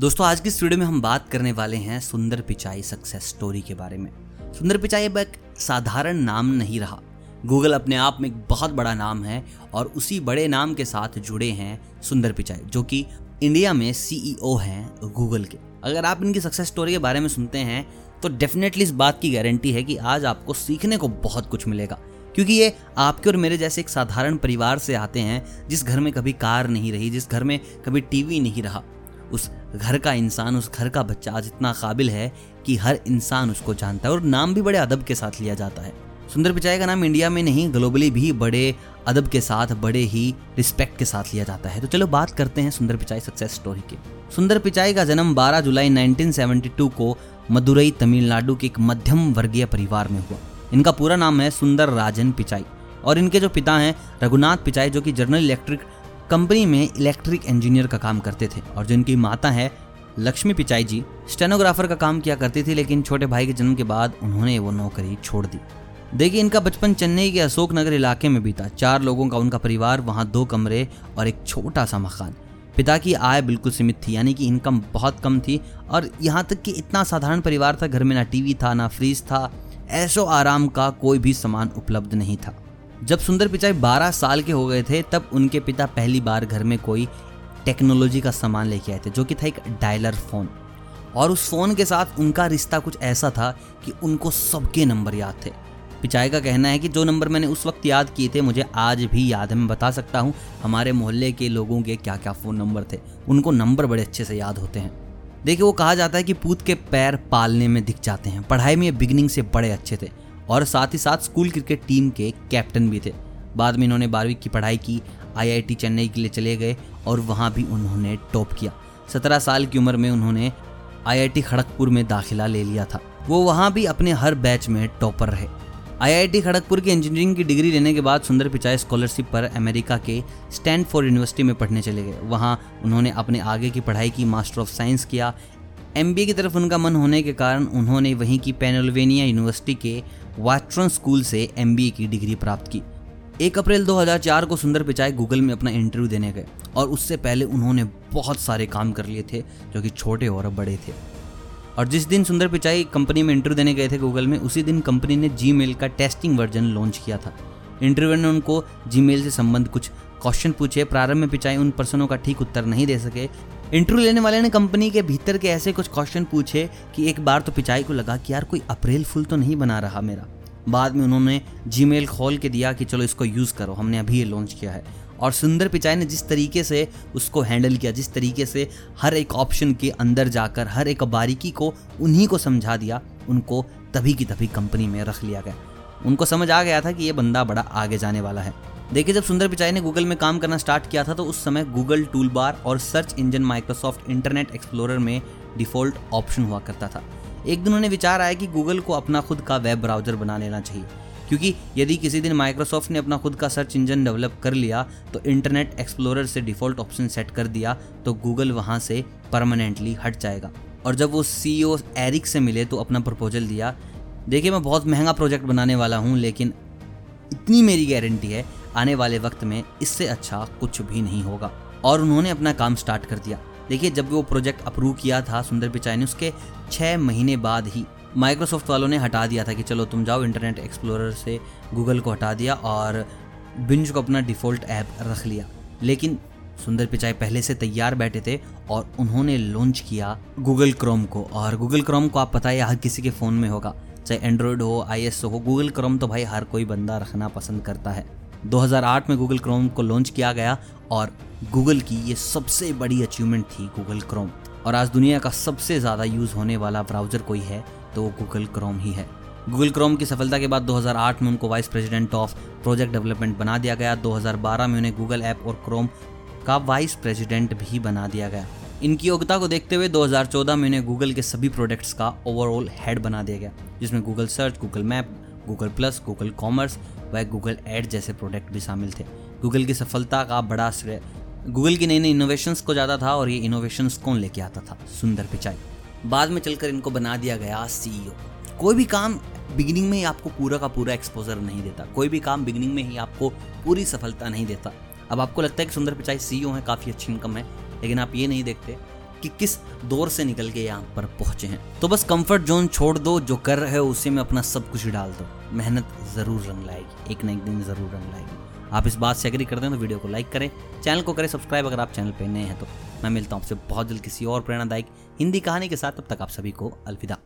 दोस्तों, आज की इस वीडियो में हम बात करने वाले हैं सुंदर पिचाई सक्सेस स्टोरी के बारे में। सुंदर पिचाई अब एक साधारण नाम नहीं रहा। गूगल अपने आप में एक बहुत बड़ा नाम है और उसी बड़े नाम के साथ जुड़े हैं सुंदर पिचाई, जो कि इंडिया में सीईओ हैं गूगल के। अगर आप इनकी सक्सेस स्टोरी के बारे में सुनते हैं तो डेफिनेटली इस बात की गारंटी है कि आज आपको सीखने को बहुत कुछ मिलेगा। क्योंकि ये आपके और मेरे जैसे एक साधारण परिवार से आते हैं, जिस घर में कभी कार नहीं रही, जिस घर में कभी टीवी नहीं रहा। उस घर का इंसान, उस घर का बच्चा आज इतना काबिल है कि हर इंसान उसको जानता है और नाम भी बड़े अदब के साथ लिया जाता है। सुंदर पिचाई का नाम इंडिया में नहीं, ग्लोबली भी बड़े अदब के साथ, बड़े ही रिस्पेक्ट के साथ लिया जाता है। तो चलो बात करते हैं सुंदर पिचाई सक्सेस स्टोरी की। सुंदर पिचाई का जन्म 12 जुलाई 1972 को मदुरई तमिलनाडु के एक मध्यम वर्गीय परिवार में हुआ। इनका पूरा नाम है सुंदर राजन पिचाई और इनके जो पिता हैं रघुनाथ पिचाई, जो कि जनरल इलेक्ट्रिक कंपनी में इलेक्ट्रिक इंजीनियर का काम करते थे और जो इनकी माता है लक्ष्मी पिचाई जी, स्टेनोग्राफर का काम किया करती थी, लेकिन छोटे भाई के जन्म के बाद उन्होंने वो नौकरी छोड़ दी। देखिए, इनका बचपन चेन्नई के अशोक नगर इलाके में बीता। चार लोगों का, उनका परिवार, वहाँ दो कमरे और एक छोटा सा मकान। पिता की आय बिल्कुल सीमित थी, यानी कि इनकम बहुत कम थी और यहाँ तक कि इतना साधारण परिवार था, घर में ना टीवी था, ना फ्रिज था, ऐसो आराम का कोई भी सामान उपलब्ध नहीं था। जब सुंदर पिचाई 12 साल के हो गए थे, तब उनके पिता पहली बार घर में कोई टेक्नोलॉजी का सामान लेके आए थे, जो कि था एक डायलर फ़ोन। और उस फ़ोन के साथ उनका रिश्ता कुछ ऐसा था कि उनको सबके नंबर याद थे। पिचाई का कहना है कि जो नंबर मैंने उस वक्त याद किए थे, मुझे आज भी याद है, मैं बता सकता हूँ, हमारे मोहल्ले के लोगों के क्या क्या फ़ोन नंबर थे। उनको नंबर बड़े अच्छे से याद होते हैं। देखिए, वो कहा जाता है कि पूत के पैर पालने में दिख जाते हैं। पढ़ाई में बिगनिंग से बड़े अच्छे थे। और साथ ही साथ स्कूल क्रिकेट टीम के कैप्टन भी थे। बाद में इन्होंने बारहवीं की पढ़ाई की, आईआईटी चेन्नई के लिए चले गए और वहाँ भी उन्होंने टॉप किया। सत्रह साल की उम्र में उन्होंने आईआईटी खड़गपुर में दाखिला ले लिया था। वो वहाँ भी अपने हर बैच में टॉपर रहे। आईआईटी खड़गपुर की इंजीनियरिंग की डिग्री लेने के बाद सुंदर पिचाई स्कॉलरशिप पर अमेरिका के स्टैंडफोर्ड यूनिवर्सिटी में पढ़ने चले गए। वहाँ उन्होंने अपने आगे की पढ़ाई की, मास्टर ऑफ़ साइंस किया। एमबीए की तरफ़ उनका मन होने के कारण उन्होंने वहीं की पेनल्वेनिया यूनिवर्सिटी के वाट्रन स्कूल से एम की डिग्री प्राप्त की। एक अप्रैल 2004 को सुंदर पिचाई गूगल में अपना इंटरव्यू देने गए और उससे पहले उन्होंने बहुत सारे काम कर लिए थे जो कि छोटे और बड़े थे। और जिस दिन सुंदर पिचाई कंपनी में इंटरव्यू देने गए थे गूगल में, उसी दिन कंपनी ने जी का टेस्टिंग वर्जन लॉन्च किया था। इंटरव्यू ने उनको जी से संबंध कुछ क्वेश्चन पूछे। प्रारंभ में पिचाई उन प्रश्नों का ठीक उत्तर नहीं दे सके इंटरव्यू लेने वाले ने कंपनी के भीतर के ऐसे कुछ क्वेश्चन पूछे कि एक बार तो पिचाई को लगा कि यार कोई अप्रैल फुल तो नहीं बना रहा मेरा। बाद में उन्होंने जी खोल के दिया कि चलो इसको यूज़ करो, हमने अभी ये लॉन्च किया है। और सुंदर पिचाई ने जिस तरीके से उसको हैंडल किया, जिस तरीके से हर एक ऑप्शन के अंदर जाकर, हर एक बारीकी को, उन्हीं को समझा दिया, उनको तभी की तभी कंपनी में रख लिया गया। उनको समझ आ गया था कि ये बंदा बड़ा आगे जाने वाला है। देखिए, जब सुंदर पिचाई ने गूगल में काम करना स्टार्ट किया था तो उस समय गूगल टूल बार और search engine Microsoft Internet Explorer में डिफ़ॉल्ट ऑप्शन हुआ करता था। एक दिन उन्हें विचार आया कि गूगल को अपना खुद का वेब ब्राउज़र बना लेना चाहिए, क्योंकि यदि किसी दिन माइक्रोसॉफ्ट ने अपना खुद का सर्च इंजन डेवलप कर लिया तो इंटरनेट एक्सप्लोरर से डिफ़ॉल्ट ऑप्शन सेट कर दिया तो गूगल वहाँ से परमानेंटली हट जाएगा। और जब वो सी एरिक से मिले तो अपना प्रपोजल दिया, देखिए, मैं बहुत महँगा प्रोजेक्ट बनाने वाला हूँ, लेकिन इतनी मेरी गारंटी है आने वाले वक्त में इससे अच्छा कुछ भी नहीं होगा। और उन्होंने अपना काम स्टार्ट कर दिया। देखिए, जब वो प्रोजेक्ट अप्रूव किया था सुंदर पिचाई ने, उसके छः महीने बाद ही माइक्रोसॉफ्ट वालों ने हटा दिया था कि चलो तुम जाओ इंटरनेट एक्सप्लोरर से गूगल को हटा दिया और बिंज को अपना डिफ़ॉल्ट ऐप रख लिया। लेकिन सुंदर पिचाई पहले से तैयार बैठे थे और उन्होंने लॉन्च किया गूगल क्रोम को। और गूगल क्रोम को आप पता है, हर किसी के फ़ोन में होगा। चाहे एंड्रॉयड हो आई हो गूगल क्रोम तो भाई हर कोई बंदा रखना पसंद करता है। 2008 में गूगल क्रोम को लॉन्च किया गया और गूगल की ये सबसे बड़ी अचीवमेंट थी गूगल क्रोम और आज दुनिया का सबसे ज़्यादा यूज़ होने वाला ब्राउज़र कोई है तो वो गूगल क्रोम ही है। गूगल क्रोम की सफलता के बाद 2008 में उनको vice president of project development बना दिया गया। 2012 में उन्हें गूगल ऐप और क्रोम का वाइस प्रेसिडेंट भी बना दिया गया। इनकी योग्यता को देखते हुए 2014 में उन्हें गूगल के सभी प्रोडक्ट्स का ओवरऑल हेड बना दिया गया, जिसमें Google search Google map Google plus Google commerce व गूगल एड जैसे प्रोडक्ट भी शामिल थे। गूगल की सफलता का बड़ा श्रेय गूगल की नई नई इनोवेशंस को ज़्यादा था और ये इनोवेशंस कौन लेके आता था? सुंदर पिचाई। बाद में चलकर इनको बना दिया गया सीईओ कोई भी काम बिगिनिंग में ही आपको पूरा का पूरा एक्सपोजर नहीं देता। कोई भी काम बिगिनिंग में ही आपको पूरी सफलता नहीं देता। अब आपको लगता है कि सुंदर पिचाई सीईओ है, काफ़ी अच्छी इनकम है, लेकिन आप ये नहीं देखते कि किस दौर से निकल के यहाँ पर पहुँचे हैं। तो बस कंफर्ट जोन छोड़ दो, जो कर रहे हो उसे में अपना सब कुछ डाल दो। मेहनत ज़रूर रंग लाएगी, एक ना एक दिन ज़रूर रंग लाएगी। आप इस बात से अग्री करते हैं तो वीडियो को लाइक करें चैनल को करें सब्सक्राइब अगर आप चैनल पर नए हैं तो। मैं मिलता हूँ आपसे बहुत जल्द किसी और प्रेरणादायक हिंदी कहानी के साथ, तब तक आप सभी को अलविदा।